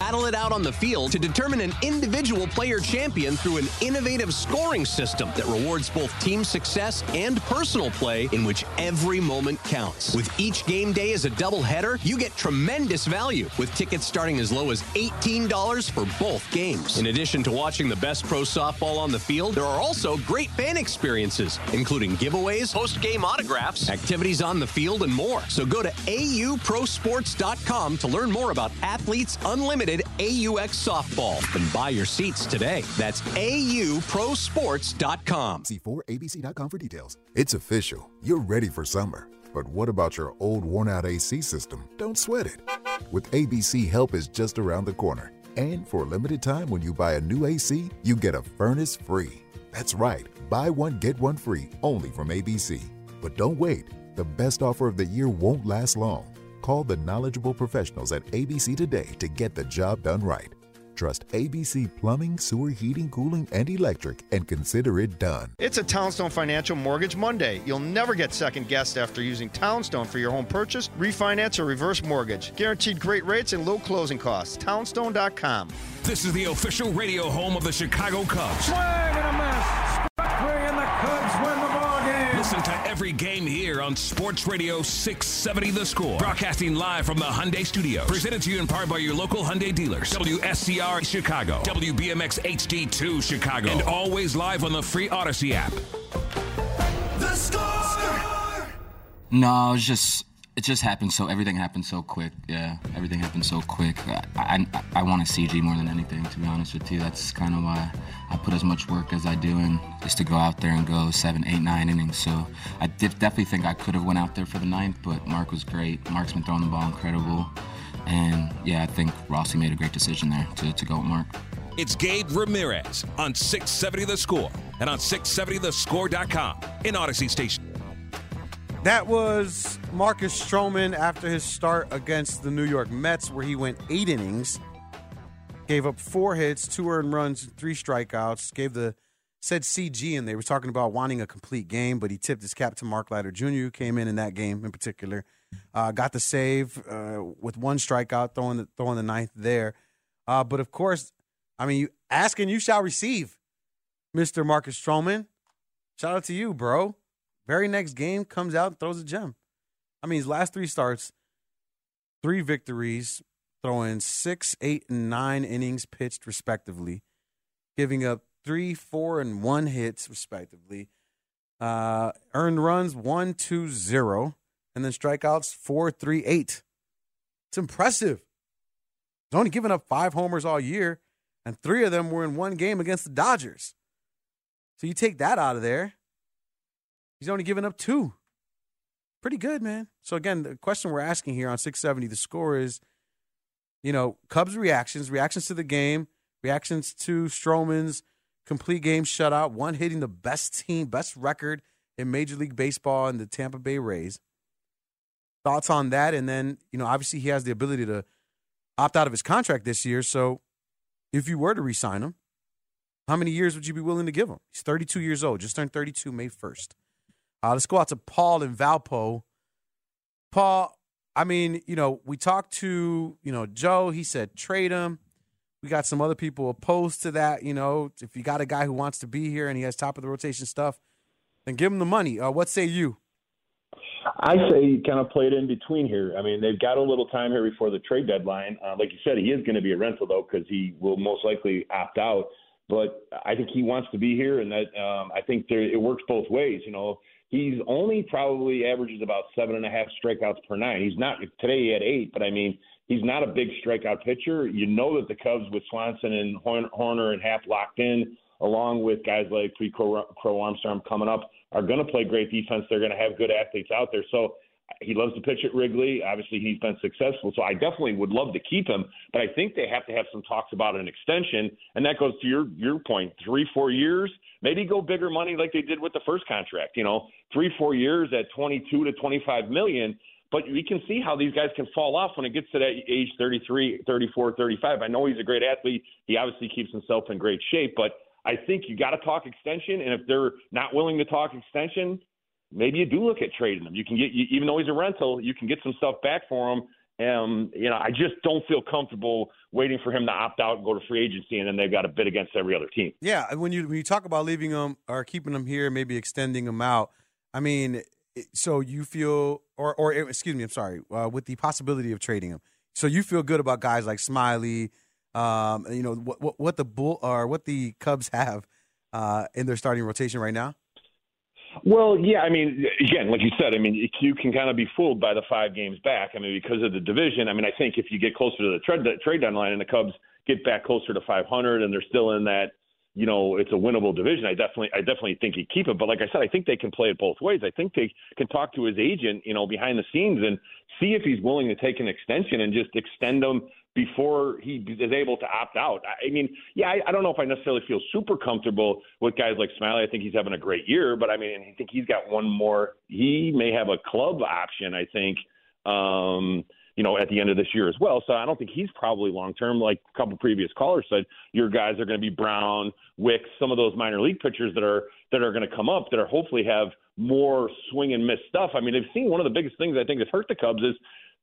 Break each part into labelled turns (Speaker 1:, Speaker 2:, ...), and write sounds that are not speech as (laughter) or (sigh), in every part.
Speaker 1: Battle it out on the field to determine an individual player champion through an innovative scoring system that rewards both team success and personal play in which every moment counts. With each game day as a doubleheader, you get tremendous value with tickets starting as low as $18 for both games. In addition to watching the best pro softball on the field, there are also great fan experiences, including giveaways, post-game autographs, activities on the field, and more. So go to auprosports.com to learn more about Athletes Unlimited AUX softball and buy your seats today. That's auprosports.com.
Speaker 2: See 4abc.com for details. It's official. You're ready for summer. But what about your old worn out AC system? Don't sweat it. With ABC, help is just around the corner. And for a limited time, when you buy a new AC, you get a furnace free. That's right. Buy one, get one free, only from ABC. But don't wait. The best offer of the year won't last long. Call the knowledgeable professionals at ABC today to get the job done right. Trust ABC Plumbing, Sewer, Heating, Cooling, and Electric and consider it done.
Speaker 3: It's a Townstone Financial Mortgage Monday. You'll never get second guessed after using Townstone for your home purchase, refinance, or reverse mortgage. Guaranteed great rates and low closing costs. Townstone.com.
Speaker 4: This is the official radio home of the Chicago Cubs.
Speaker 5: Swing and a miss.
Speaker 4: Every game here on Sports Radio 670 The Score. Broadcasting live from the Hyundai Studios. Presented to you in part by your local Hyundai dealers. WSCR Chicago. WBMX HD2 Chicago. And always live on the free Audacy app.
Speaker 6: The score.
Speaker 7: No, it's just it just happened so everything happened so quick. Yeah, everything happened so quick. I I, I want a CG more than anything, to be honest with you. That's kind of why I put as much work as I do, and just to go out there and go seven, eight, nine innings. So I did, definitely think I could have went out there for the ninth, but Mark was great. Mark's been throwing the ball incredible, and yeah, I think Rossi made a great decision there to, to go with Mark.
Speaker 4: It's Gabe Ramirez on 670 The Score and on 670thescore.com in Audacy Station.
Speaker 8: That was Marcus Stroman after his start against the New York Mets, where he went eight innings, gave up four hits, two earned runs, three strikeouts, gave the said CG, and they were talking about wanting a complete game, but he tipped his cap to Mark Leiter Jr., who came in in that game in particular. Uh, got the save uh, with one strikeout, throwing the, throwing the ninth there. Uh, but of course, I mean, you asking you shall receive, Mister Marcus Stroman. Shout out to you, bro. Very next game comes out and throws a gem. I mean, his last three starts, three victories, throwing six, eight, and nine innings pitched respectively, giving up three, four, and one hits respectively. Uh, earned runs one, two, zero, and then strikeouts four, three, eight. It's impressive. He's only given up five homers all year, and three of them were in one game against the Dodgers. So you take that out of there. He's only given up two. Pretty good, man. So again, the question we're asking here on 670, the score is, you know, Cubs reactions, reactions to the game, reactions to Stroman's complete game shutout, one hitting the best team, best record in Major League Baseball and the Tampa Bay Rays. Thoughts on that? And then, you know, obviously he has the ability to opt out of his contract this year. So if you were to re-sign him, how many years would you be willing to give him? He's 32 years old, just turned 32 May 1st. Uh, let's go out to Paul and Valpo. Paul, I mean, you know, we talked to, you know, Joe. He said trade him. We got some other people opposed to that. You know, if you got a guy who wants to be here and he has top of the rotation stuff, then give him the money. Uh, what say you?
Speaker 9: I say kind of play it in between here. I mean, they've got a little time here before the trade deadline. Uh, like you said, he is going to be a rental though because he will most likely opt out. But I think he wants to be here, and that um, I think there, it works both ways. You know, he's only probably averages about seven and a half strikeouts per nine. He's not today. He had eight, but I mean, he's not a big strikeout pitcher. You know that the Cubs with Swanson and Hoerner and Happ locked in along with guys like Pete Crow Armstrong coming up, are going to play great defense. They're going to have good athletes out there. So he loves to pitch at Wrigley. Obviously, he's been successful. So I definitely would love to keep him. But I think they have to have some talks about an extension. And that goes to your your point: three, four years. Maybe go bigger money like they did with the first contract. You know, three, four years at 22 to 25 million. But we can see how these guys can fall off when it gets to that age 33, 34, 35. I know he's a great athlete. He obviously keeps himself in great shape, but I think you got to talk extension. And if they're not willing to talk extension, maybe you do look at trading him. You can get, even though he's a rental, you can get some stuff back for him. Um, you know, I just don't feel comfortable waiting for him to opt out and go to free agency, and then they've got to bid against every other team.
Speaker 8: Yeah, when you when you talk about leaving him or keeping him here, maybe extending him out. I mean, so you feel, or or excuse me, I'm sorry, uh, with the possibility of trading him. So you feel good about guys like Smiley, um, you know what, what, what the bull or what the Cubs have uh, in their starting rotation right now.
Speaker 9: Well, yeah, I mean, again, like you said, I mean, you can kind of be fooled by the five games back. I mean, because of the division. I mean, I think if you get closer to the trade trade deadline and the Cubs get back closer to 500 and they're still in that, you know, it's a winnable division. I definitely, I definitely think he'd keep it. But like I said, I think they can play it both ways. I think they can talk to his agent, you know, behind the scenes and see if he's willing to take an extension and just extend him before he is able to opt out. I mean, yeah, I, I don't know if I necessarily feel super comfortable with guys like Smiley. I think he's having a great year, but I mean, I think he's got one more. He may have a club option. I think. Um, you know, at the end of this year as well. So I don't think he's probably long term. Like a couple previous callers said, your guys are going to be Brown, Wicks, some of those minor league pitchers that are that are going to come up that are hopefully have more swing and miss stuff. I mean, they've seen one of the biggest things I think has hurt the Cubs is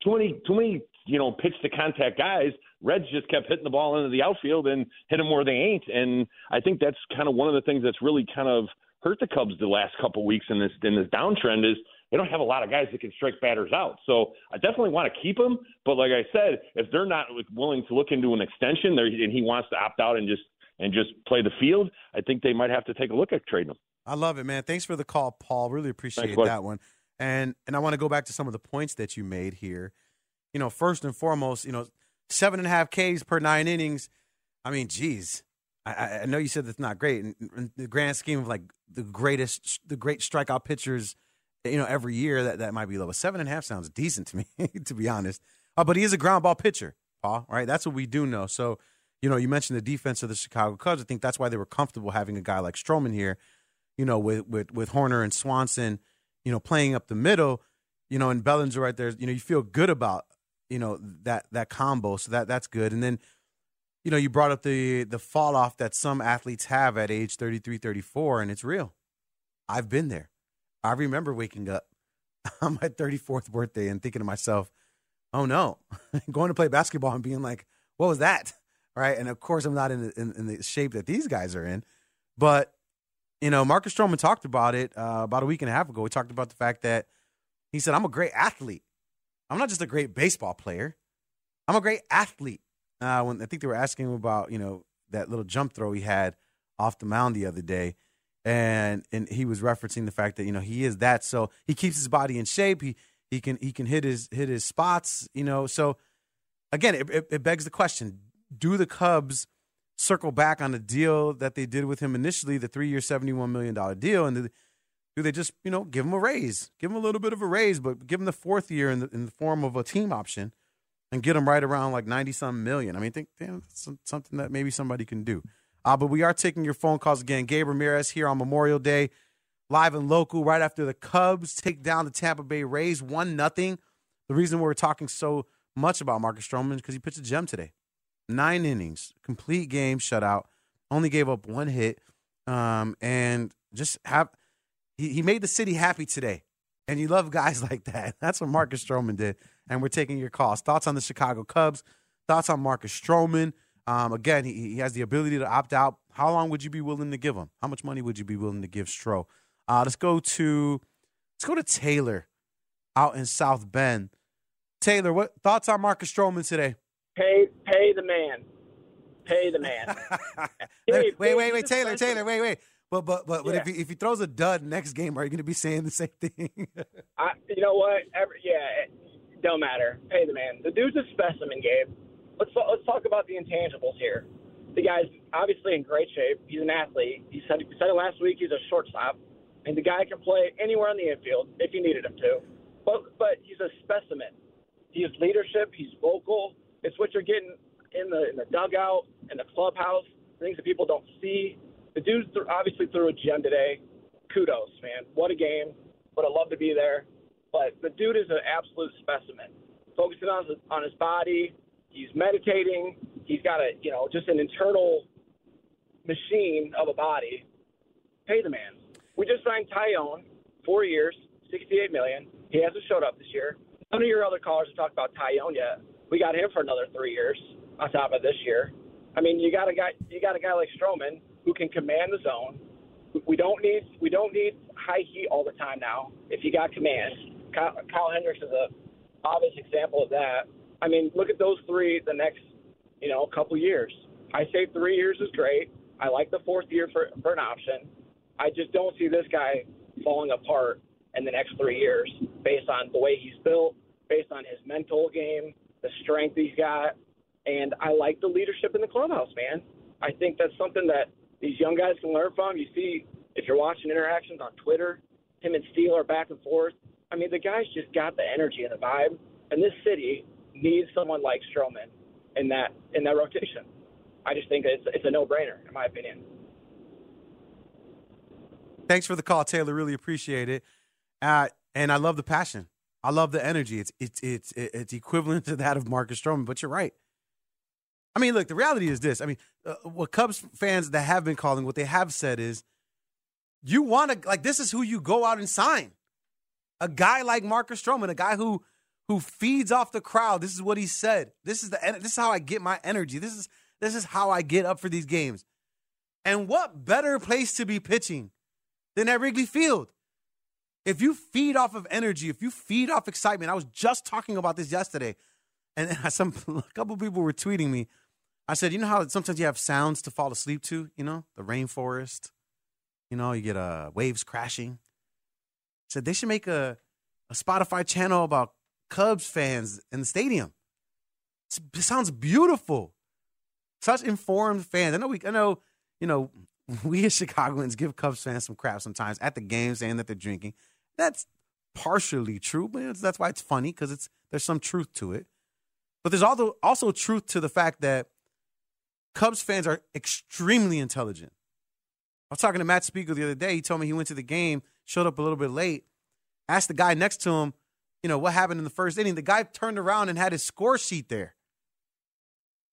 Speaker 9: too many too many you know pitch to contact guys. Reds just kept hitting the ball into the outfield and hit them where they ain't, and I think that's kind of one of the things that's really kind of hurt the Cubs the last couple of weeks in this in this downtrend is they don't have a lot of guys that can strike batters out. So I definitely want to keep them, but like I said, if they're not willing to look into an extension, and he wants to opt out and just and just play the field, I think they might have to take a look at trading him.
Speaker 8: I love it, man. Thanks for the call, Paul. Really appreciate
Speaker 9: Thanks,
Speaker 8: that one. And and I want to go back to some of the points that you made here. You know, first and foremost, you know, seven and a half Ks per nine innings. I mean, geez, I, I know you said that's not great in, in, the grand scheme of like the greatest, the great strikeout pitchers, you know, every year that that might be low. But seven and a half sounds decent to me, (laughs) to be honest. Uh, but he is a ground ball pitcher, Paul. Right? That's what we do know. So, you know, you mentioned the defense of the Chicago Cubs. I think that's why they were comfortable having a guy like Stroman here. You know, with with with Hoerner and Swanson you know, playing up the middle, you know, and Bellinger right there, you know, you feel good about, you know, that that combo. So that that's good. And then, you know, you brought up the the fall off that some athletes have at age 33, 34, and it's real. I've been there. I remember waking up (laughs) on my 34th birthday and thinking to myself, oh no, (laughs) going to play basketball and being like, what was that? Right. And of course, I'm not in the, in, in the shape that these guys are in, but you know, Marcus Stroman talked about it uh, about a week and a half ago. He talked about the fact that he said, I'm a great athlete. I'm not just a great baseball player. I'm a great athlete. Uh, when I think they were asking him about, you know, that little jump throw he had off the mound the other day. And and he was referencing the fact that, you know, he is that. So he keeps his body in shape. He he can he can hit his hit his spots, you know. So again, it, it, it begs the question, do the Cubs circle back on the deal that they did with him initially, the three year, $71 million deal? And do they just, you know, give him a raise, give him a little bit of a raise, but give him the fourth year in the, in the form of a team option and get him right around like 90 some million? I mean, think, damn, that's something that maybe somebody can do. Uh, but we are taking your phone calls again. Gabe Ramirez here on Memorial Day, live and local, right after the Cubs take down the Tampa Bay Rays, 1 nothing. The reason we're talking so much about Marcus Stroman is because he pitched a gem today nine innings, complete game shutout, only gave up one hit, um, and just have he, he made the city happy today. And you love guys (laughs) like that. That's what Marcus Stroman did. And we're taking your calls. Thoughts on the Chicago Cubs? Thoughts on Marcus Stroman? Um, again, he, he has the ability to opt out. How long would you be willing to give him? How much money would you be willing to give Stro? Uh, let's go to let's go to Taylor out in South Bend. Taylor, what thoughts on Marcus Stroman today?
Speaker 10: Pay pay the man. Pay the man. (laughs)
Speaker 8: wait, wait, wait, Taylor, Taylor, wait, wait. But but but, yeah. but if he, if he throws a dud next game, are you going to be saying the same thing? (laughs)
Speaker 10: I, you know what? Every, yeah, it don't matter. Hey, the man. The dude's a specimen, Gabe. Let's let's talk about the intangibles here. the guy's obviously in great shape. He's an athlete. He said, he said it last week. He's a shortstop, and the guy can play anywhere on the infield if you needed him to. But but he's a specimen. He has leadership. He's vocal. It's what you're getting in the in the dugout, in the clubhouse, things that people don't see. The dude th- obviously threw a gem today. Kudos, man. What a game. Would have loved to be there. But the dude is an absolute specimen. Focusing on his, on his body. He's meditating. He's got a, you know, just an internal machine of a body. Pay the man. We just signed Taillon, four years, 68 million. He hasn't showed up this year. None of your other callers have talked about Taillon yet. We got him for another three years on top of this year. I mean, you got a guy, you got a guy like Stroman who can command the zone. We don't need, we don't need high heat all the time now. If you got command, Kyle, Kyle Hendricks is a obvious example of that. I mean, look at those three the next, you know, couple years. I say three years is great. I like the fourth year for, for an option. I just don't see this guy falling apart in the next three years based on the way he's built, based on his mental game, the strength he's got, and I like the leadership in the clubhouse, man. I think that's something that these young guys can learn from. You see, if you're watching interactions on Twitter, him and Steele are back and forth. I mean, the guy's just got the energy and the vibe, and this city needs someone like Stroman in that in that rotation. I just think it's it's a no brainer in my opinion.
Speaker 8: Thanks for the call, Taylor. Really appreciate it. Uh, and I love the passion. I love the energy. It's it's it's it's equivalent to that of Marcus Stroman. But you're right. I mean, look. The reality is this. I mean, uh, what Cubs fans that have been calling, what they have said is, you want to like this is who you go out and sign. A guy like Marcus Stroman, a guy who who feeds off the crowd. This is what he said. This is the this is how I get my energy. This is this is how I get up for these games. And what better place to be pitching than at Wrigley Field? If you feed off of energy, if you feed off excitement, I was just talking about this yesterday, and (laughs) some a couple people were tweeting me. I said, you know how sometimes you have sounds to fall asleep to, you know, the rainforest, you know, you get uh, waves crashing. I said they should make a, a Spotify channel about Cubs fans in the stadium. It's, it sounds beautiful. Such informed fans. I know we. I know. You know, (laughs) we as Chicagoans give Cubs fans some crap sometimes at the game, saying that they're drinking. That's partially true, but that's why it's funny because it's there's some truth to it. But there's also also truth to the fact that Cubs fans are extremely intelligent. I was talking to Matt Spiegel the other day. He told me he went to the game, showed up a little bit late, asked the guy next to him, you know, what happened in the first inning. The guy turned around and had his score sheet there.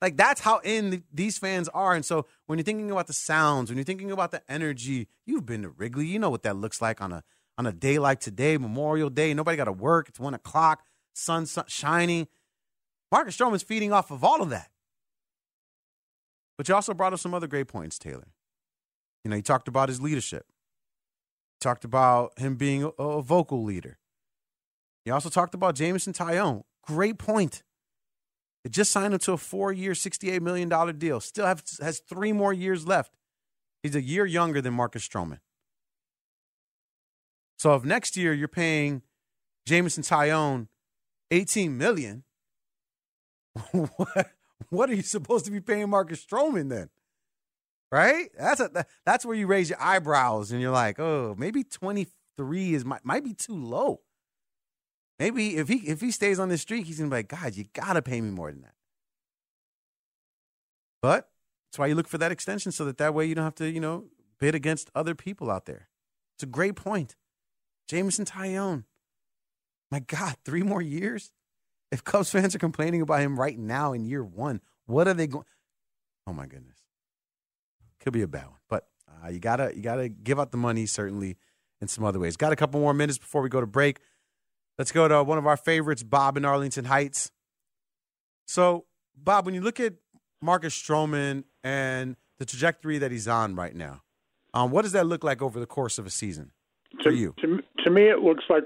Speaker 8: Like that's how in these fans are. And so when you're thinking about the sounds, when you're thinking about the energy, you've been to Wrigley. You know what that looks like on a on a day like today, Memorial Day. Nobody got to work. It's one o'clock. Sun, sun shining. Marcus Stroman's feeding off of all of that. But you also brought up some other great points, Taylor. You know, you talked about his leadership. You talked about him being a, a vocal leader. You also talked about Jameson Taillon. Great point. They just signed him to a four-year, $68 million deal. Still have, has three more years left. He's a year younger than Marcus Stroman. So if next year you're paying Jameson Taillon 18 million, (laughs) what, what are you supposed to be paying Marcus Stroman then? Right? That's a, that's where you raise your eyebrows and you're like, oh, maybe 23 is might, might be too low. Maybe if he if he stays on this streak, he's gonna be like, God, you gotta pay me more than that. But that's why you look for that extension so that that way you don't have to, you know, bid against other people out there. It's a great point. Jameson Taillon. My God, three more years? If Cubs fans are complaining about him right now in year one, what are they going? Oh my goodness, could be a bad one. But uh, you gotta you gotta give out the money certainly in some other ways. Got a couple more minutes before we go to break. Let's go to one of our favorites, Bob in Arlington Heights. So, Bob, when you look at Marcus Stroman and the trajectory that he's on right now, um, what does that look like over the course of a season for
Speaker 11: to,
Speaker 8: you?
Speaker 11: To, to me, it looks like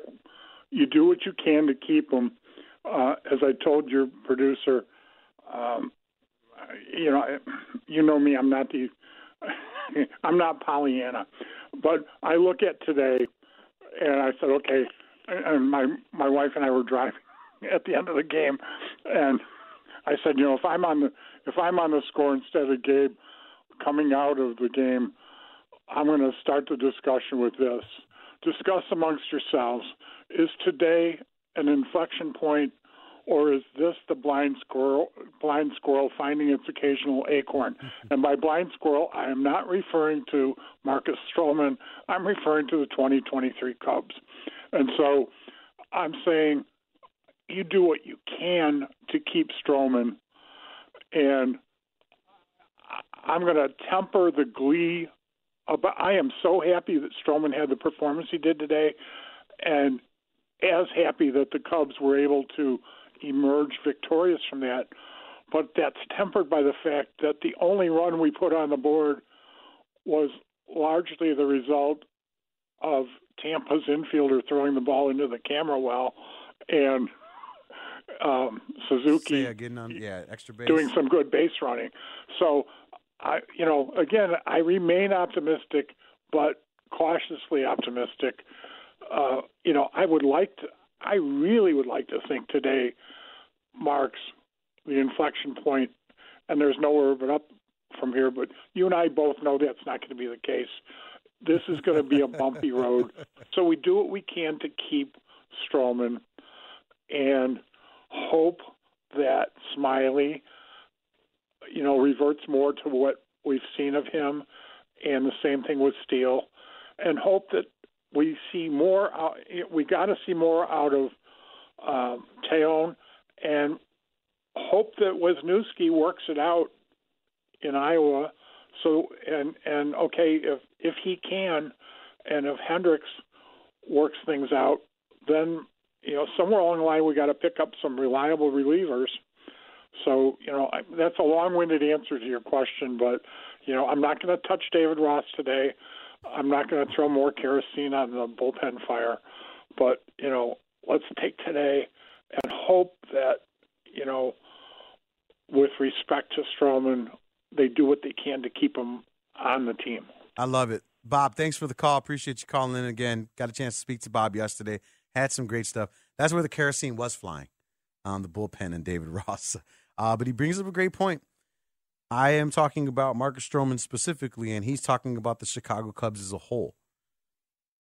Speaker 11: you do what you can to keep him. Uh, as I told your producer, um, you know, you know me. I'm not the, (laughs) I'm not Pollyanna, but I look at today, and I said, okay, and my my wife and I were driving (laughs) at the end of the game, and I said, you know, if I'm on the if I'm on the score instead of Gabe, coming out of the game, I'm going to start the discussion with this. Discuss amongst yourselves is today an inflection point or is this the blind squirrel blind squirrel finding its occasional acorn? Mm-hmm. and by blind squirrel, I am not referring to Marcus Stroman. I'm referring to the 2023 Cubs. And so I'm saying you do what you can to keep Stroman and I'm going to temper the glee. About, I am so happy that Stroman had the performance he did today, and as happy that the Cubs were able to emerge victorious from that. But that's tempered by the fact that the only run we put on the board was largely the result of Tampa's infielder throwing the ball into the camera well, and um, Suzuki
Speaker 8: yeah, getting on yeah extra base,
Speaker 11: doing some good base running. So, I you know again I remain optimistic, but cautiously optimistic. Uh, you know I would like to I really would like to think today marks the inflection point, and there's nowhere but up from here. But you and I both know that's not going to be the case. This is going to be a bumpy road. (laughs) So we do what we can to keep Stroman and hope that Smiley, you know, reverts more to what we've seen of him, and the same thing with Steele, and hope that we see more. Out, we got to see more out of um, Taillon, and hope that Wesneski works it out in Iowa. So and and okay, if if he can, and if Hendricks works things out, then you know somewhere along the line we got to pick up some reliable relievers. So you know I, that's a long-winded answer to your question, but you know I'm not going to touch David Ross today. I'm not going to throw more kerosene on the bullpen fire, but you know let's take today and hope that you know with respect to Stroman, they do what they can to keep him on the team.
Speaker 8: I love it. Bob, thanks for the call. Appreciate you calling in again. Got a chance to speak to Bob yesterday. Had some great stuff. That's where the kerosene was flying on the bullpen and David (laughs) Ross. Uh, but he brings up a great point. I am talking about Marcus Stroman specifically, and he's talking about the Chicago Cubs as a whole.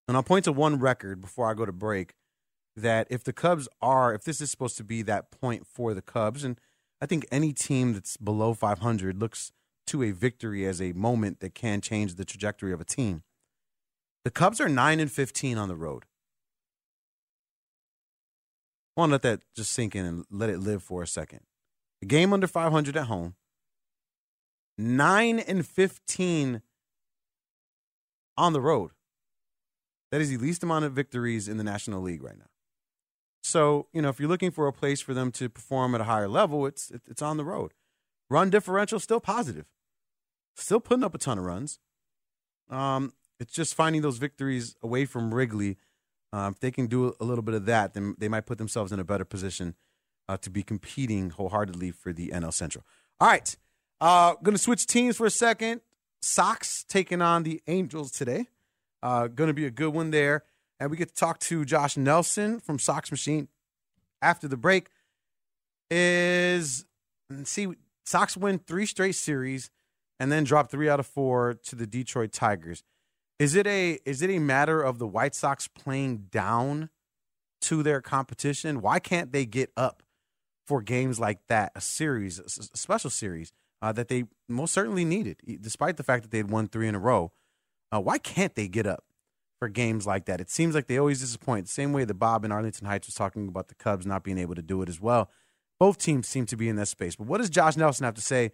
Speaker 8: And I'll point to one record before I go to break that if the Cubs are, if this is supposed to be that point for the Cubs, and I think any team that's below 500 looks to a victory as a moment that can change the trajectory of a team. The Cubs are 9 and 15 on the road. I want to let that just sink in and let it live for a second. A game under 500 at home. 9 and 15 on the road. That is the least amount of victories in the National League right now. So, you know, if you're looking for a place for them to perform at a higher level, it's it's on the road. Run differential still positive. Still putting up a ton of runs. Um, it's just finding those victories away from Wrigley. Uh, if they can do a little bit of that, then they might put themselves in a better position uh, to be competing wholeheartedly for the NL Central. All right, uh, going to switch teams for a second. Sox taking on the Angels today. Uh, going to be a good one there and we get to talk to Josh Nelson from Sox Machine after the break. Is see Sox win three straight series and then drop three out of four to the Detroit Tigers. Is it a is it a matter of the White Sox playing down to their competition? Why can't they get up for games like that? A series, a special series uh, that they most certainly needed, despite the fact that they had won three in a row. Uh, why can't they get up? for games like that. It seems like they always disappoint. Same way that Bob in Arlington Heights was talking about the Cubs not being able to do it as well. Both teams seem to be in that space. But what does Josh Nelson have to say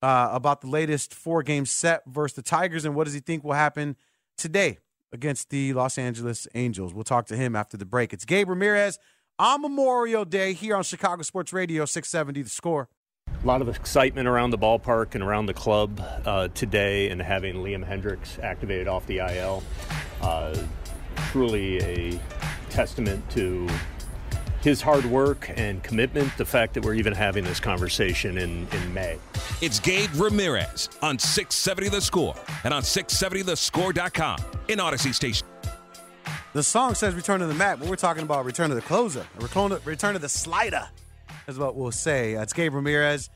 Speaker 8: uh, about the latest four game set versus the Tigers, and what does he think will happen today against the Los Angeles Angels? We'll talk to him after the break. It's Gabe Ramirez on Memorial Day here on Chicago Sports Radio 670 The Score.
Speaker 12: A lot of excitement around the ballpark and around the club uh, today, and having Liam Hendriks activated off the IL. Uh, truly a testament to his hard work and commitment, the fact that we're even having this conversation in, in May.
Speaker 4: It's Gabe Ramirez on 670 The Score and on 670thescore.com in Audacy Station.
Speaker 8: The song says return to the mat, but we're talking about return to the closer, return to, return to the slider, is what we'll say. It's Gabe Ramirez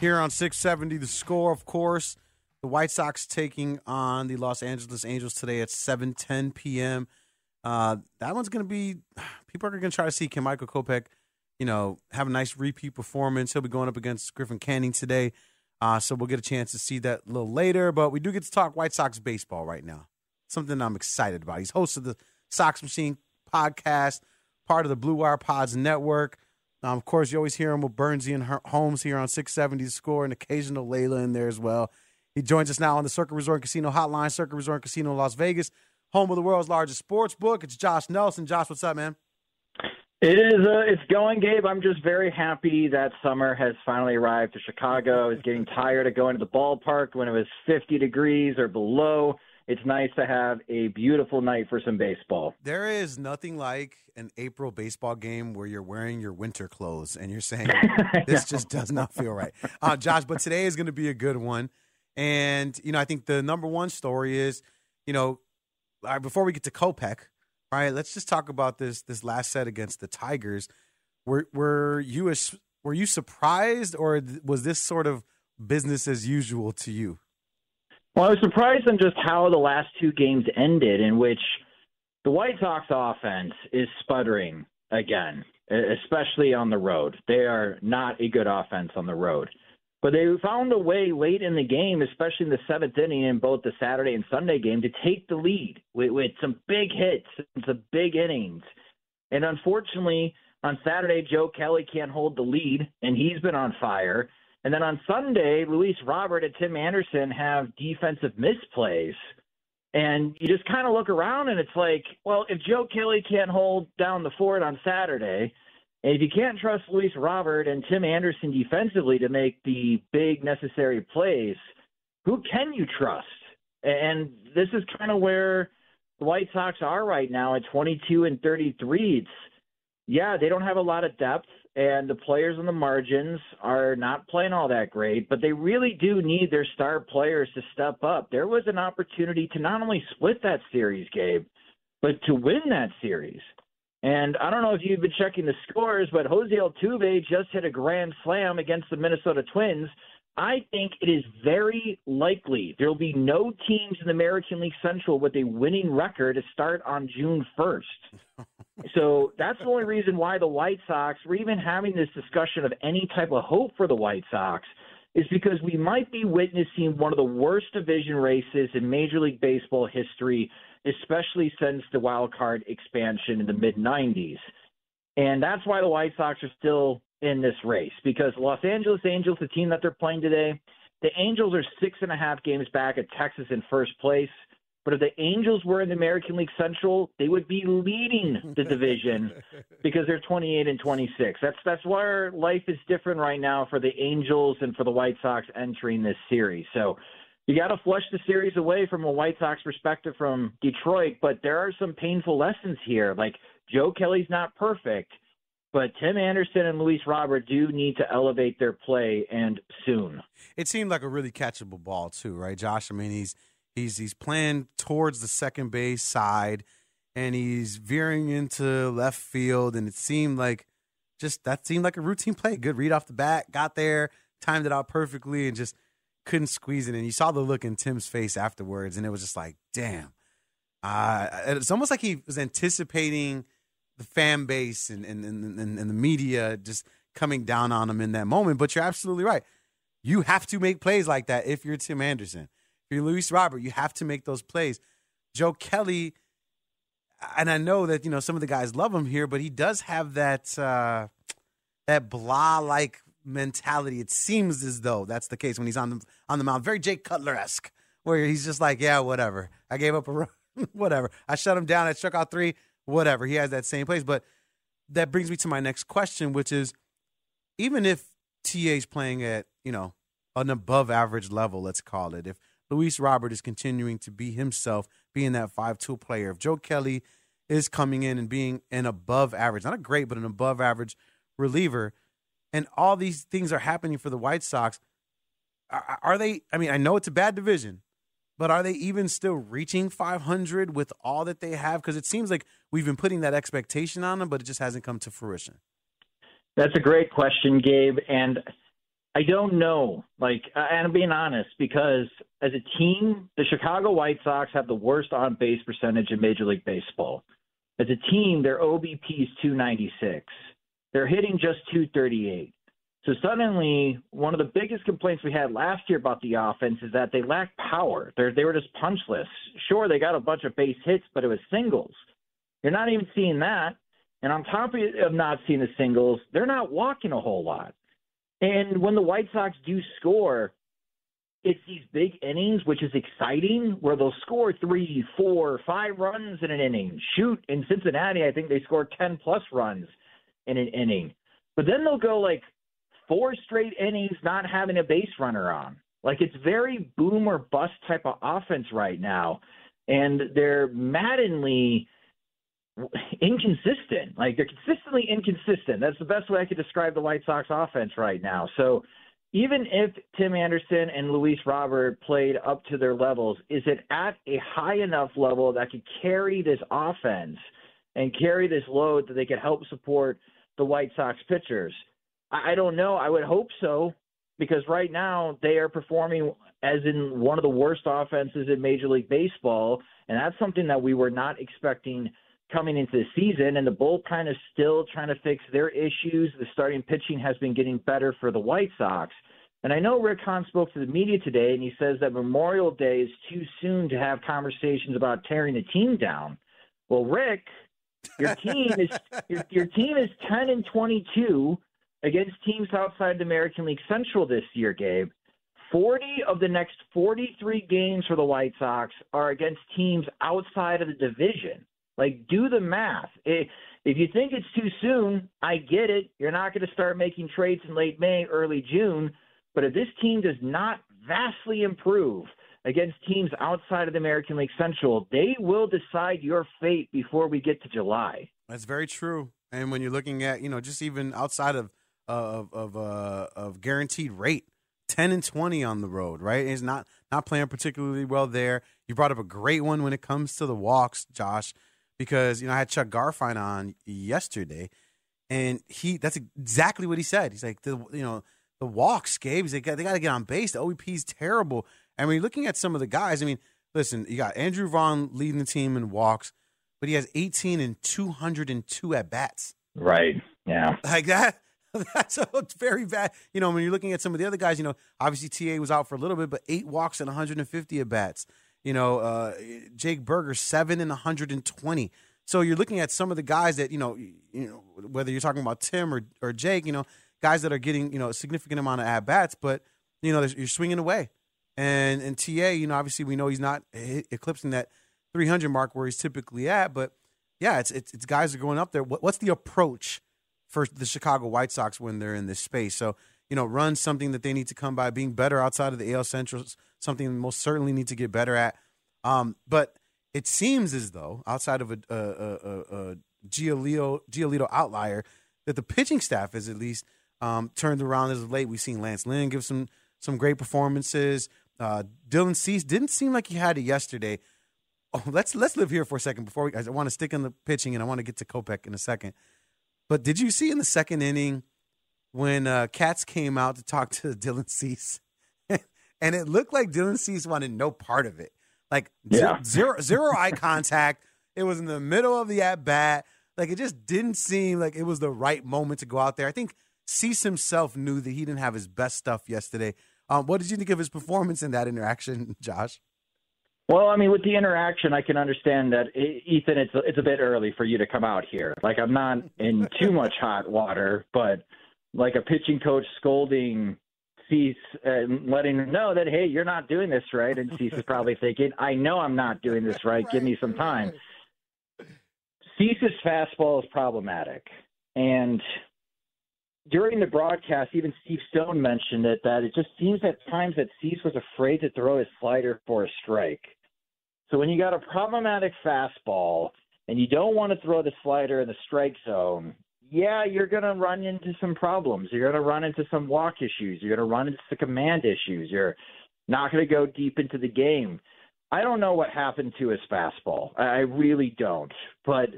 Speaker 8: here on 670 The Score, of course. The White Sox taking on the Los Angeles Angels today at 7:10 p.m. Uh, that one's going to be. People are going to try to see can Michael Kopech, you know, have a nice repeat performance. He'll be going up against Griffin Canning today, uh, so we'll get a chance to see that a little later. But we do get to talk White Sox baseball right now. Something I'm excited about. He's host of the Sox Machine podcast, part of the Blue Wire Pods network. Um, of course, you always hear him with Bernsey and Holmes here on 670 Score, and occasional Layla in there as well. He joins us now on the Circa Resort Casino Hotline, Circa Resort Casino Las Vegas, home of the world's largest sports book. It's Josh Nelson. Josh, what's up, man?
Speaker 13: It is. Uh, it's going, Gabe. I'm just very happy that summer has finally arrived to Chicago. I was getting tired of going to the ballpark when it was 50 degrees or below. It's nice to have a beautiful night for some baseball.
Speaker 8: There is nothing like an April baseball game where you're wearing your winter clothes and you're saying (laughs) this just does not feel right, uh, Josh. But today is going to be a good one. And, you know, I think the number one story is, you know, right, before we get to Kopech, right, let's just talk about this this last set against the Tigers. Were were you were you surprised or was this sort of business as usual to you?
Speaker 13: Well, I was surprised on just how the last two games ended, in which the White Sox offense is sputtering again, especially on the road. They are not a good offense on the road. But they found a way late in the game, especially in the seventh inning in both the Saturday and Sunday game, to take the lead with, with some big hits and some big innings. And unfortunately, on Saturday, Joe Kelly can't hold the lead, and he's been on fire. And then on Sunday, Luis Robert and Tim Anderson have defensive misplays. And you just kind of look around and it's like, well, if Joe Kelly can't hold down the fort on Saturday, and if you can't trust Luis Robert and Tim Anderson defensively to make the big necessary plays, who can you trust? And this is kind of where the White Sox are right now at 22 and 33. It's yeah, they don't have a lot of depth, and the players on the margins are not playing all that great, but they really do need their star players to step up. There was an opportunity to not only split that series, Gabe, but to win that series. And I don't know if you've been checking the scores, but Jose Altuve just hit a grand slam against the Minnesota Twins. I think it is very likely there will be no teams in the American League Central with a winning record to start on June 1st. (laughs) so that's the only reason why the White Sox, we're even having this discussion of any type of hope for the White Sox, is because we might be witnessing one of the worst division races in Major League Baseball history especially since the wild card expansion in the mid 90s. And that's why the White Sox are still in this race because Los Angeles Angels, the team that they're playing today, the Angels are six and a half games back at Texas in first place. But if the Angels were in the American League Central, they would be leading the division (laughs) because they're 28 and 26. That's that's where life is different right now for the Angels and for the White Sox entering this series. So you got to flush the series away from a White Sox perspective from Detroit, but there are some painful lessons here. Like Joe Kelly's not perfect, but Tim Anderson and Luis Robert do need to elevate their play and soon.
Speaker 8: It seemed like a really catchable ball too, right, Josh? I mean, he's he's he's playing towards the second base side and he's veering into left field and it seemed like just that seemed like a routine play. Good read off the bat, got there, timed it out perfectly and just couldn't squeeze it in. You saw the look in Tim's face afterwards, and it was just like, damn. Uh, it's almost like he was anticipating the fan base and, and, and, and, the media just coming down on him in that moment. But you're absolutely right. You have to make plays like that if you're Tim Anderson. If you're Luis Robert, you have to make those plays. Joe Kelly, and I know that you know some of the guys love him here, but he does have that uh, that blah like mentality. It seems as though that's the case when he's on the on the mound. Very Jake Cutler esque, where he's just like, yeah, whatever. I gave up a run, (laughs) whatever. I shut him down. I struck out three, whatever. He has that same place. But that brings me to my next question, which is, even if TA's playing at you know an above average level, let's call it, if Luis Robert is continuing to be himself, being that five tool player, if Joe Kelly is coming in and being an above average, not a great, but an above average reliever and all these things are happening for the White Sox. Are, are, they? I mean, I know it's a bad division, but are they even still reaching 500 with all that they have? Because it seems like we've been putting that expectation on them, but it just hasn't come to fruition.
Speaker 13: That's a great question, Gabe. And I don't know. Like, and I'm being honest because as a team, the Chicago White Sox have the worst on base percentage in Major League Baseball. As a team, their OBP is 296. They're hitting just 238. So suddenly, one of the biggest complaints we had last year about the offense is that they lack power. They're, they were just punchless. Sure, they got a bunch of base hits, but it was singles. You're not even seeing that. And on top of not seeing the singles, they're not walking a whole lot. And when the White Sox do score, it's these big innings, which is exciting, where they'll score three, four, five runs in an inning. Shoot, in Cincinnati, I think they scored 10 plus runs in an inning. But then they'll go like four straight innings not having a base runner on. Like it's very boom or bust type of offense right now. And they're maddeningly inconsistent. Like they're consistently inconsistent. That's the best way I could describe the White Sox offense right now. So even if Tim Anderson and Luis Robert played up to their levels, is it at a high enough level that could carry this offense and carry this load that they could help support the White Sox pitchers? I don't know. I would hope so because right now they are performing as in one of the worst offenses in Major League Baseball, and that's something that we were not expecting coming into the season. And the bullpen is still trying to fix their issues. The starting pitching has been getting better for the White Sox. And I know Rick Hahn spoke to the media today, and he says that Memorial Day is too soon to have conversations about tearing the team down. Well, Rick, your team is your, your team is ten and twenty two against teams outside the American League Central this year, Gabe. 40 of the next 43 games for the White Sox are against teams outside of the division. Like, do the math. If you think it's too soon, I get it. You're not going to start making trades in late May, early June. But if this team does not vastly improve against teams outside of the American League Central, they will decide your fate before we get to July.
Speaker 8: That's very true. And when you're looking at, you know, just even outside of of of uh, of guaranteed rate. 10 and 20 on the road, right? He's not not playing particularly well there. You brought up a great one when it comes to the walks, Josh, because you know I had Chuck Garfien on yesterday, and he that's exactly what he said. He's like the you know the walks, Gabe. He's like they got to get on base. The OBP is terrible. and I mean, looking at some of the guys, I mean, listen, you got Andrew Vaughn leading the team in walks, but he has 18 and 202 at bats.
Speaker 13: Right. Yeah.
Speaker 8: Like that (laughs) That's a, very bad. You know, when you're looking at some of the other guys, you know, obviously TA was out for a little bit, but eight walks and 150 at bats. You know, uh, Jake Burger seven and 120. So you're looking at some of the guys that you know, you know, whether you're talking about Tim or or Jake, you know, guys that are getting you know a significant amount of at bats, but you know, you're swinging away. And and TA, you know, obviously we know he's not eclipsing that 300 mark where he's typically at, but yeah, it's it's, it's guys are going up there. What, what's the approach? For the Chicago White Sox when they're in this space. So, you know, run something that they need to come by. Being better outside of the AL Central, something they most certainly need to get better at. Um, but it seems as though, outside of a, a, a, a Giolito, Giolito outlier, that the pitching staff is at least um, turned around as of late. We've seen Lance Lynn give some some great performances. Uh, Dylan Cease didn't seem like he had it yesterday. Oh, let's let's live here for a second before we. I want to stick in the pitching, and I want to get to Kopech in a second. But did you see in the second inning when uh, Katz came out to talk to (laughs) Dylan Cease, and it looked like Dylan Cease wanted no part of it, like
Speaker 13: yeah.
Speaker 8: zero, zero (laughs) eye contact. It was in the middle of the at bat. Like it just didn't seem like it was the right moment to go out there. I think Cease himself knew that he didn't have his best stuff yesterday. Um, what did you think of his performance in that interaction, (laughs) Josh?
Speaker 13: Well, I mean, with the interaction, I can understand that, Ethan. It's it's a bit early for you to come out here. Like I'm not in too much (laughs) hot water, but like a pitching coach scolding Cease and letting him know that hey, you're not doing this right, and Cease is probably (laughs) thinking, I know I'm not doing this right. Give me some time. Cease's fastball is problematic, and during the broadcast, even Steve Stone mentioned it that it just seems at times that Cease was afraid to throw his slider for a strike. So when you got a problematic fastball and you don't want to throw the slider in the strike zone, yeah, you're going to run into some problems. You're going to run into some walk issues. You're going to run into some command issues. You're not going to go deep into the game. I don't know what happened to his fastball. I really don't. But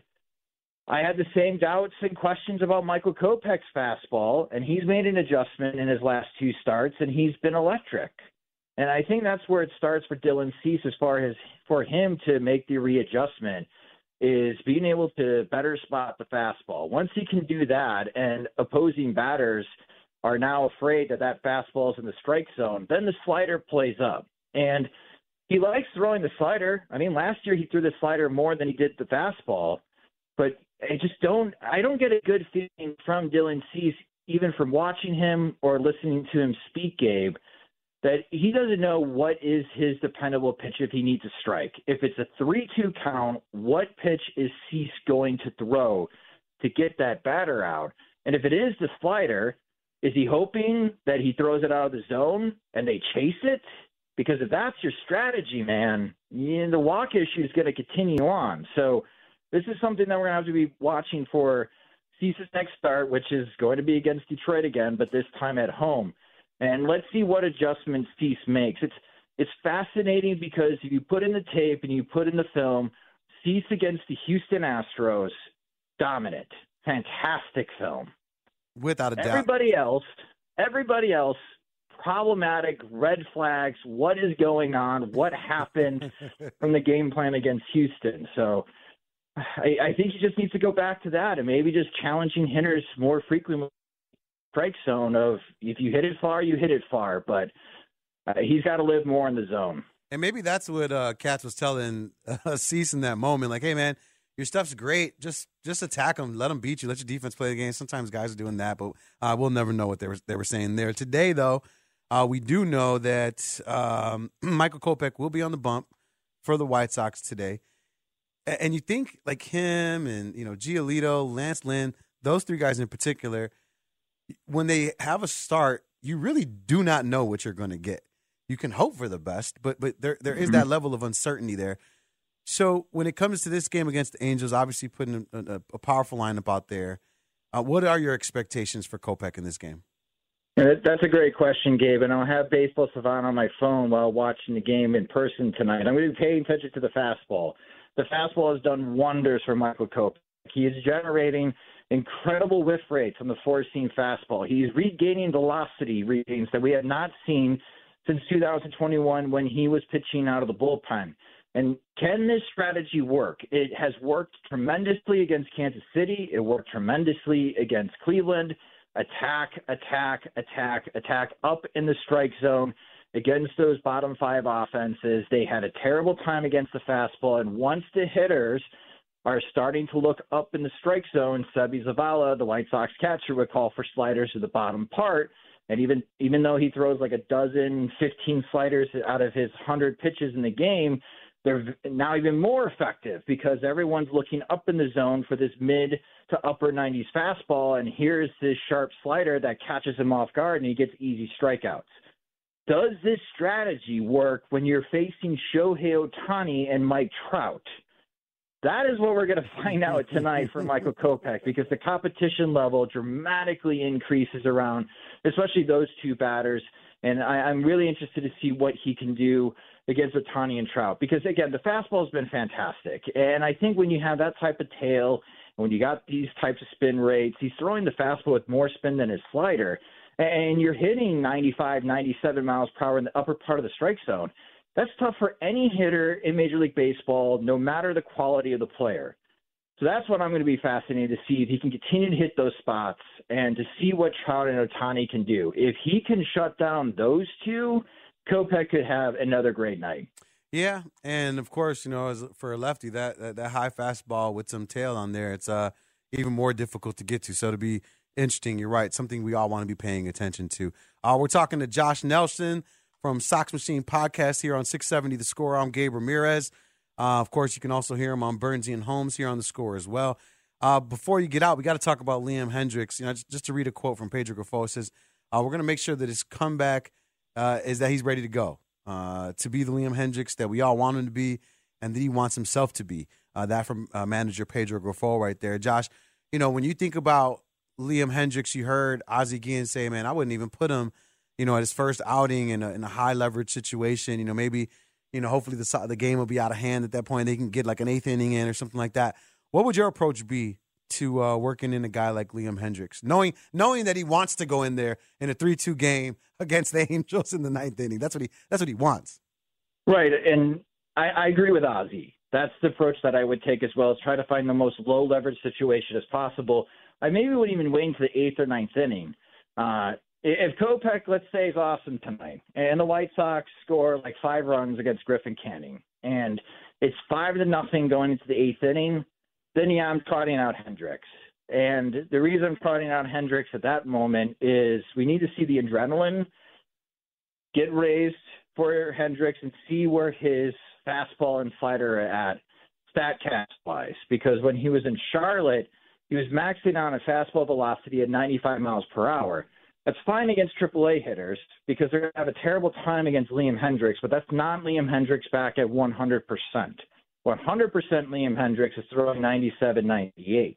Speaker 13: I had the same doubts and questions about Michael Kopech's fastball, and he's made an adjustment in his last two starts, and he's been electric. And I think that's where it starts for Dylan Cease as far as for him to make the readjustment is being able to better spot the fastball. Once he can do that, and opposing batters are now afraid that that fastball is in the strike zone, then the slider plays up. And he likes throwing the slider. I mean, last year he threw the slider more than he did the fastball. But I just don't I don't get a good feeling from Dylan Cease, even from watching him or listening to him speak, Gabe, that he doesn't know what is his dependable pitch if he needs a strike. If it's a three two count, what pitch is Cease going to throw to get that batter out? And if it is the slider, is he hoping that he throws it out of the zone and they chase it? Because if that's your strategy, man, you know, the walk issue is going to continue on. So this is something that we're going to have to be watching for Cease's next start, which is going to be against Detroit again, but this time at home. And let's see what adjustments Cease makes. It's it's fascinating because if you put in the tape and you put in the film, Cease against the Houston Astros, dominant, fantastic film.
Speaker 8: Without a doubt.
Speaker 13: Everybody else, everybody else, problematic, red flags. What is going on? What happened (laughs) from the game plan against Houston? So I, I think he just needs to go back to that and maybe just challenging hitters more frequently. Strike zone of if you hit it far, you hit it far, but uh, he's got to live more in the zone.
Speaker 8: And maybe that's what uh, Katz was telling uh, Cease in that moment. Like, hey, man, your stuff's great. Just just attack them, let them beat you, let your defense play the game. Sometimes guys are doing that, but uh, we'll never know what they were they were saying there today. Though uh, we do know that um, (clears throat) Michael Kopech will be on the bump for the White Sox today. And you think like him and you know Giolito, Lance Lynn, those three guys in particular, when they have a start, you really do not know what you're going to get. You can hope for the best, but but there there is that level of uncertainty there. So when it comes to this game against the Angels, obviously putting a, a, a powerful lineup out there, uh, what are your expectations for Kopech in this game?
Speaker 13: That's a great question, Gabe. And I'll have Baseball Savant on my phone while watching the game in person tonight. I'm going to be paying attention to the fastball. The fastball has done wonders for Michael Kopech. He is generating incredible whiff rates on the four seam fastball. He's regaining velocity readings that we had not seen since 2021 when he was pitching out of the bullpen. And can this strategy work? It has worked tremendously against Kansas City. It worked tremendously against Cleveland. Attack, attack, attack, attack up in the strike zone against those bottom five offenses. They had a terrible time against the fastball. And once the hitters are starting to look up in the strike zone, Seby Zavala, the White Sox catcher, would call for sliders to the bottom part. And even even though he throws like a dozen, 15 sliders out of his 100 pitches in the game, they're now even more effective because everyone's looking up in the zone for this mid to upper 90s fastball. And here's this sharp slider that catches him off guard and he gets easy strikeouts. Does this strategy work when you're facing Shohei Ohtani and Mike Trout? That is what we're going (laughs) to find out tonight for Michael Kopech because the competition level dramatically increases around, especially those two batters. And I, I'm really interested to see what he can do against Ohtani and Trout because, again, the fastball has been fantastic. And I think when you have that type of tail, and when you got these types of spin rates, he's throwing the fastball with more spin than his slider, and you're hitting 95, 97 miles per hour in the upper part of the strike zone that's tough for any hitter in Major League Baseball, no matter the quality of the player. So that's what I'm going to be fascinated to see if he can continue to hit those spots and to see what Trout and Ohtani can do. If he can shut down those two, Kopech could have another great night.
Speaker 8: Yeah, and of course, you know, as for a lefty, that, that that high fastball with some tail on there, it's uh even more difficult to get to. So to be interesting, you're right, something we all want to be paying attention to. Uh, we're talking to Josh Nelson from Sox Machine Podcast here on 670 The Score. I'm Gabe Ramirez. Uh, of course, you can also hear him on Bernsey and Holmes here on The Score as well. Uh, before you get out, we got to talk about Liam Hendriks. You know, just, just to read a quote from Pedro Grifol says, uh, "We're going to make sure that his comeback uh, is that he's ready to go, uh, to be the Liam Hendriks that we all want him to be, and that he wants himself to be." Uh, that from manager Pedro Grifol right there. Josh, you know, when you think about Liam Hendriks, you heard Ozzie Guillen say, "Man, I wouldn't even put him." You know, at his first outing in a, in a high leverage situation. You know, maybe, you know, hopefully the the game will be out of hand at that point. They can get like an eighth inning in or something like that. What would your approach be to uh, working in a guy like Liam Hendriks, knowing knowing that he wants to go in there in a three two game (laughs) against the Angels in the ninth inning. That's what he that's what he wants.
Speaker 13: Right, and I, I agree with Ozzie. That's the approach that I would take as well. Is try to find the most low leverage situation as possible. I maybe wouldn't even wait until the eighth or ninth inning. Uh, if Kopech, let's say, is awesome tonight, and the White Sox score like five runs against Griffin Canning, and it's five to nothing going into the eighth inning, then yeah, I'm trotting out Hendriks. And the reason I'm trotting out Hendriks at that moment is we need to see the adrenaline get raised for Hendriks and see where his fastball and slider are at statcast wise. Because when he was in Charlotte, he was maxing out a fastball velocity at 95 miles per hour. That's fine against AAA hitters because they're going to have a terrible time against Liam Hendriks, but that's not Liam Hendriks back at 100%. 100% Liam Hendriks is throwing 97, 98.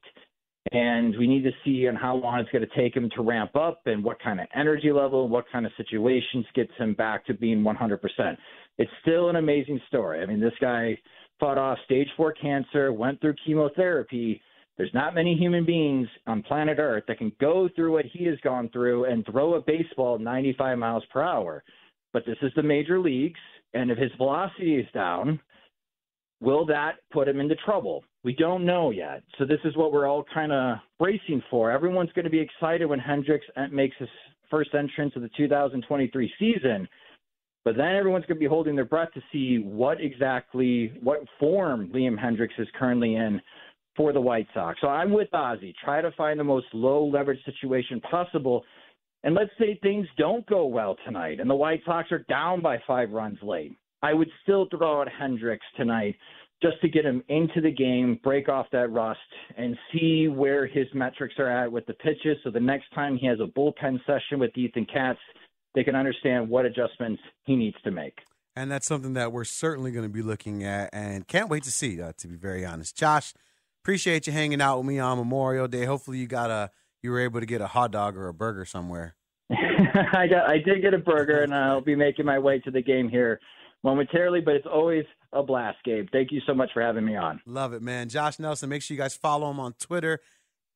Speaker 13: And we need to see on how long it's going to take him to ramp up and what kind of energy level, what kind of situations gets him back to being 100%. It's still an amazing story. I mean, this guy fought off stage four cancer, went through chemotherapy, there's not many human beings on planet Earth that can go through what he has gone through and throw a baseball 95 miles per hour. But this is the major leagues, and if his velocity is down, will that put him into trouble? We don't know yet. So this is what we're all kind of bracing for. Everyone's going to be excited when Hendriks uh, makes his first entrance of the 2023 season. But then everyone's going to be holding their breath to see what exactly, what form Liam Hendriks is currently in for the White Sox. So I'm with Ozzie. Try to find the most low leverage situation possible. And let's say things don't go well tonight and the White Sox are down by five runs late. I would still throw out Hendriks tonight just to get him into the game, break off that rust, and see where his metrics are at with the pitches. So the next time he has a bullpen session with Ethan Katz, they can understand what adjustments he needs to make.
Speaker 8: And that's something that we're certainly going to be looking at and can't wait to see, uh, to be very honest. Josh, appreciate you hanging out with me on Memorial Day. Hopefully, you got a you were able to get a hot dog or a burger somewhere. (laughs)
Speaker 13: I got I did get a burger, and I'll be making my way to the game here momentarily. But it's always a blast, Gabe. Thank you so much for having me on.
Speaker 8: Love it, man. Josh Nelson. Make sure you guys follow him on Twitter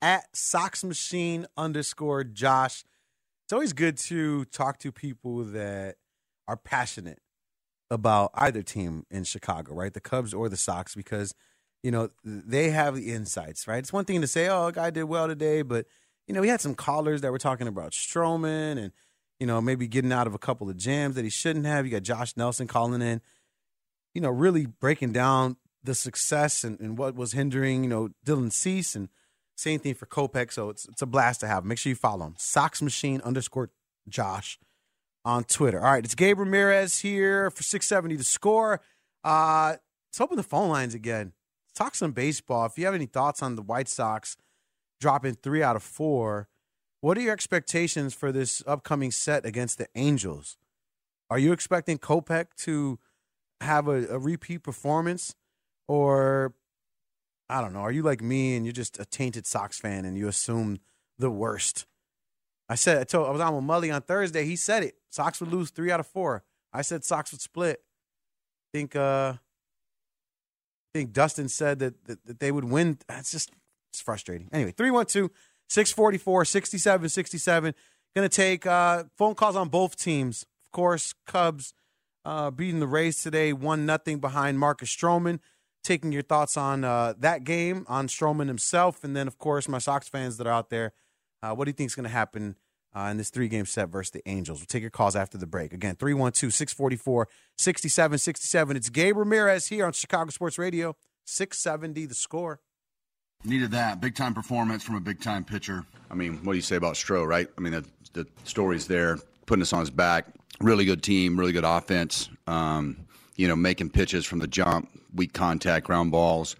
Speaker 8: at Sox Machine underscore Josh. It's always good to talk to people that are passionate about either team in Chicago, right? The Cubs or the Sox, because you know, they have the insights, right? It's one thing to say, oh, a guy did well today, but, you know, we had some callers that were talking about Stroman and, you know, maybe getting out of a couple of jams that he shouldn't have. You got Josh Nelson calling in, you know, really breaking down the success and, and what was hindering, you know, Dylan Cease and same thing for Kopech. So it's, it's a blast to have. Make sure you follow him. Sox Machine underscore Josh on Twitter. All right, it's Gabe Ramirez here for 670 to score. Uh, let's open the phone lines again talk some baseball. If you have any thoughts on the White Sox dropping three out of four, what are your expectations for this upcoming set against the Angels? Are you expecting Kopech to have a, a repeat performance, or I don't know? Are you like me and you're just a tainted Sox fan and you assume the worst? I said I told I was on with Mully on Thursday. He said it. Sox would lose three out of four. I said Sox would split. I think uh think Dustin said that, that, that they would win. It's just it's frustrating. Anyway, 312 644 6767. Going to take uh, phone calls on both teams. Of course, Cubs uh, beating the Rays today, 1 nothing behind Marcus Stroman. Taking your thoughts on uh, that game, on Stroman himself, and then, of course, my Sox fans that are out there. Uh, what do you think is going to happen uh, in this three game set versus the Angels. We'll take your calls after the break. Again, 312 644 6767. It's Gabe Ramirez here on Chicago Sports Radio, 670 the score.
Speaker 14: Needed that. Big time performance from a big time pitcher. I mean, what do you say about Stroh, right? I mean, the, the story's there, putting us on his back. Really good team, really good offense. Um, you know, making pitches from the jump, weak contact, ground balls,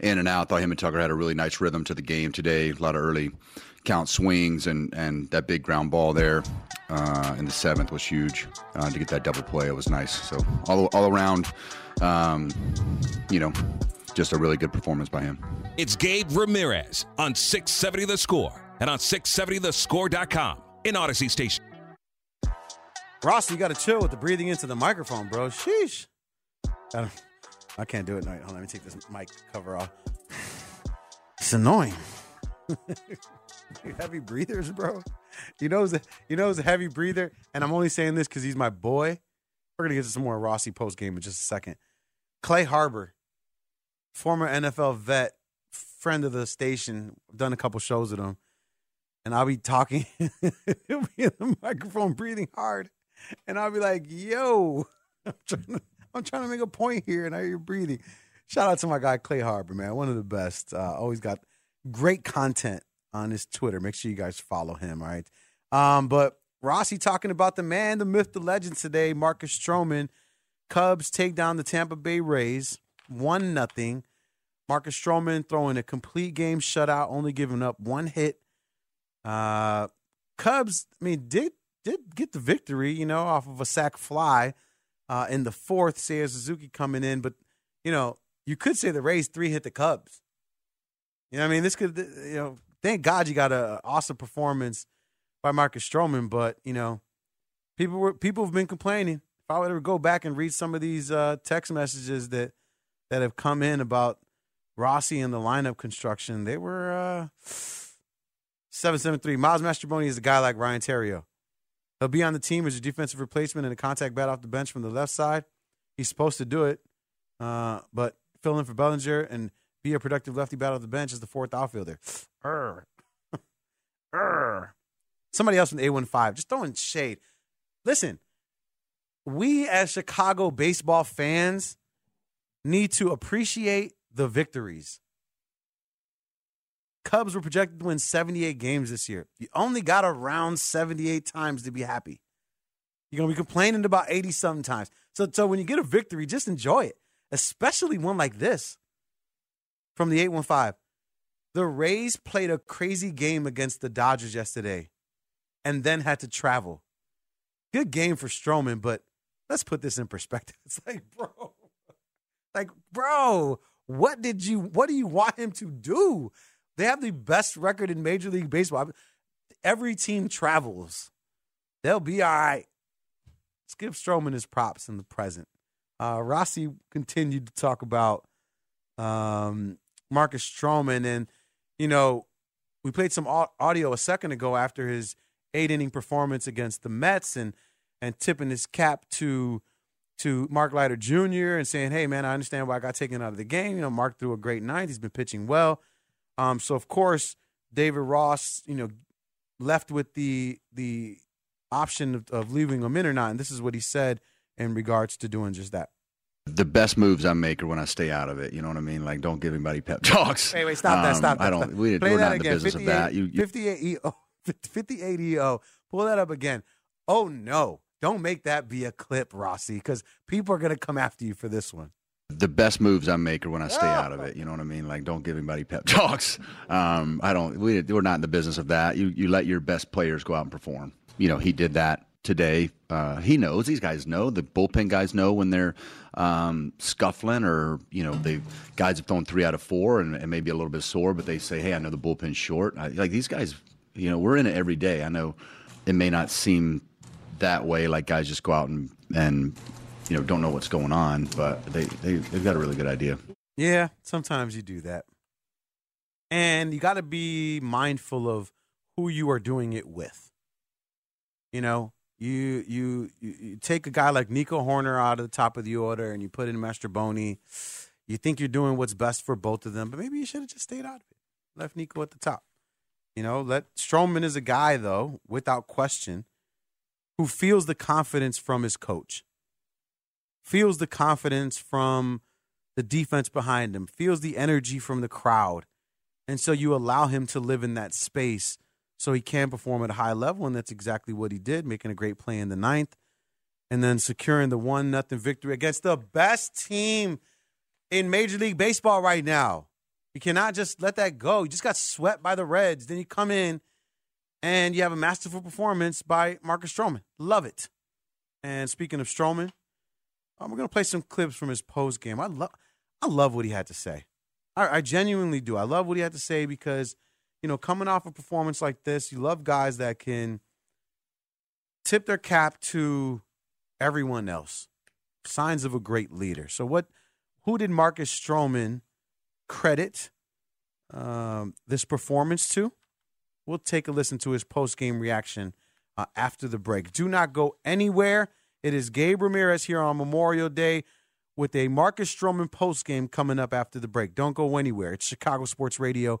Speaker 14: in and out. I Thought him and Tucker had a really nice rhythm to the game today. A lot of early count swings and, and that big ground ball there uh, in the seventh was huge uh, to get that double play. It was nice. So all, all around, um, you know, just a really good performance by him.
Speaker 4: It's Gabe Ramirez on 670 The Score and on 670thescore.com in Audacy Station.
Speaker 8: Ross, you got to chill with the breathing into the microphone, bro. Sheesh. I, I can't do it. No, hold on, let me take this mic cover off. (laughs) It's annoying. (laughs) (laughs) heavy breathers, bro. You know, you know, who's a heavy breather, and I'm only saying this because he's my boy. We're gonna get to some more Rossi post game in just a second. Clay Harbor, former NFL vet, friend of the station. Done a couple shows with him, and I'll be talking. (laughs) He'll be in the microphone, breathing hard, and I'll be like, "Yo, (laughs) I'm trying to, I'm trying to make a point here, and I hear you breathing." Shout out to my guy Clay Harbor, man, one of the best. Uh, always got great content on his Twitter. Make sure you guys follow him. All right. Um, but Rossi talking about the man, the myth, the legend today, Marcus Stroman. Cubs take down the Tampa Bay Rays, one nothing. Marcus Stroman throwing a complete game shutout, only giving up one hit. Uh, Cubs, I mean, did did get the victory, you know, off of a sac fly uh, in the fourth. Seiya Suzuki coming in, but you know, you could say the Rays three hit the Cubs. You know, I mean, this could, you know, thank God you got an awesome performance by Marcus Stroman, but you know, people were people have been complaining. If I were to go back and read some of these uh, text messages that that have come in about Rossi and the lineup construction, they were uh, seven seven three. Miles Mastrobuoni is a guy like Ryan Theriot. He'll be on the team as a defensive replacement and a contact bat off the bench from the left side. He's supposed to do it, uh, but fill in for Bellinger and be a productive lefty bat off the bench as the fourth outfielder. Urgh. (laughs) Urgh. Somebody else from the A15, just throwing shade. Listen, we as Chicago baseball fans need to appreciate the victories. Cubs were projected to win 78 games this year. You only got around 78 times to be happy. You're going to be complaining about 80 something times. So, so when you get a victory, just enjoy it, especially one like this from the 815. The Rays played a crazy game against the Dodgers yesterday and then had to travel. Good game for Stroman, but let's put this in perspective. (laughs) It's like, bro, like, bro, what did you, what do you want him to do? They have the best record in Major League Baseball. Every team travels. They'll be all right. Let's give Stroman his props in the present. Uh, Rossi continued to talk about um, Marcus Stroman, and you know, we played some audio a second ago after his eight inning performance against the Mets, and and tipping his cap to to Mark Leiter Jr. and saying, "Hey, man, I understand why I got taken out of the game. You know, Mark threw a great ninth. He's been pitching well." Um, so of course, David Ross, you know, left with the the option of, of leaving him in or not, and this is what he said in regards to doing just that.
Speaker 14: The best moves I make are when I stay out of it. You know what I mean? Like, don't give anybody pep (laughs) talks.
Speaker 8: Wait, wait, stop that, stop that.
Speaker 14: I don't. We,
Speaker 8: Play
Speaker 14: we're
Speaker 8: that
Speaker 14: not in the business of that. You, you,
Speaker 8: 58 EO, (laughs) 58 EO. Pull that up again. Oh no! Don't make that be a clip, Rossi, because people are gonna come after you for this one.
Speaker 14: the best moves I make are when I stay out of it. You know what I mean? Like, don't give anybody pep (laughs) talks. Um, I don't. We, we're not in the business of that. You you let your best players go out and perform. You know, he did that today. Uh, he knows. These guys know. The bullpen guys know when they're um, scuffling, or you know, the guys have thrown three out of four and, and maybe a little bit sore, but they say, "Hey, I know the bullpen's short." I, like these guys, you know, we're in it every day. I know it may not seem that way, like guys just go out and and you know don't know what's going on, but they, they they've got a really good idea.
Speaker 8: Yeah, sometimes you do that. And you got to be mindful of who you are doing it with. You know, you, you you take a guy like Nico Hoerner out of the top of the order and you put in Mastrobuoni. You think you're doing what's best for both of them, but maybe you should have just stayed out of it. Left Nico at the top. You know, let Stroman is a guy though, without question, who feels the confidence from his coach. Feels the confidence from the defense behind him, feels the energy from the crowd. And so you allow him to live in that space so he can perform at a high level. And that's exactly what he did, making a great play in the ninth and then securing the one nothing victory against the best team in Major League Baseball right now. You cannot just let that go. You just got swept by the Reds. Then you come in and you have a masterful performance by Marcus Stroman. Love it. And speaking of Stroman, um, we're gonna play some clips from his post game. I love, I love what he had to say. I, I genuinely do. I love what he had to say because, you know, coming off a performance like this, you love guys that can tip their cap to everyone else. Signs of a great leader. So, what? Who did Marcus Stroman credit um, this performance to? We'll take a listen to his post game reaction uh, after the break. Do not go anywhere. It is Gabe Ramirez here on Memorial Day with a Marcus Stroman post game coming up after the break. Don't go anywhere. It's Chicago Sports Radio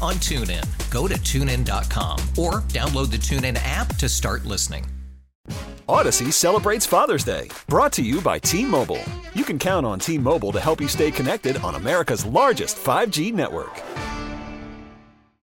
Speaker 15: on TuneIn. Go to tunein.com or download the TuneIn app to start listening.
Speaker 16: Audacy celebrates Father's Day, brought to you by T Mobile. You can count on T Mobile to help you stay connected on America's largest 5G network.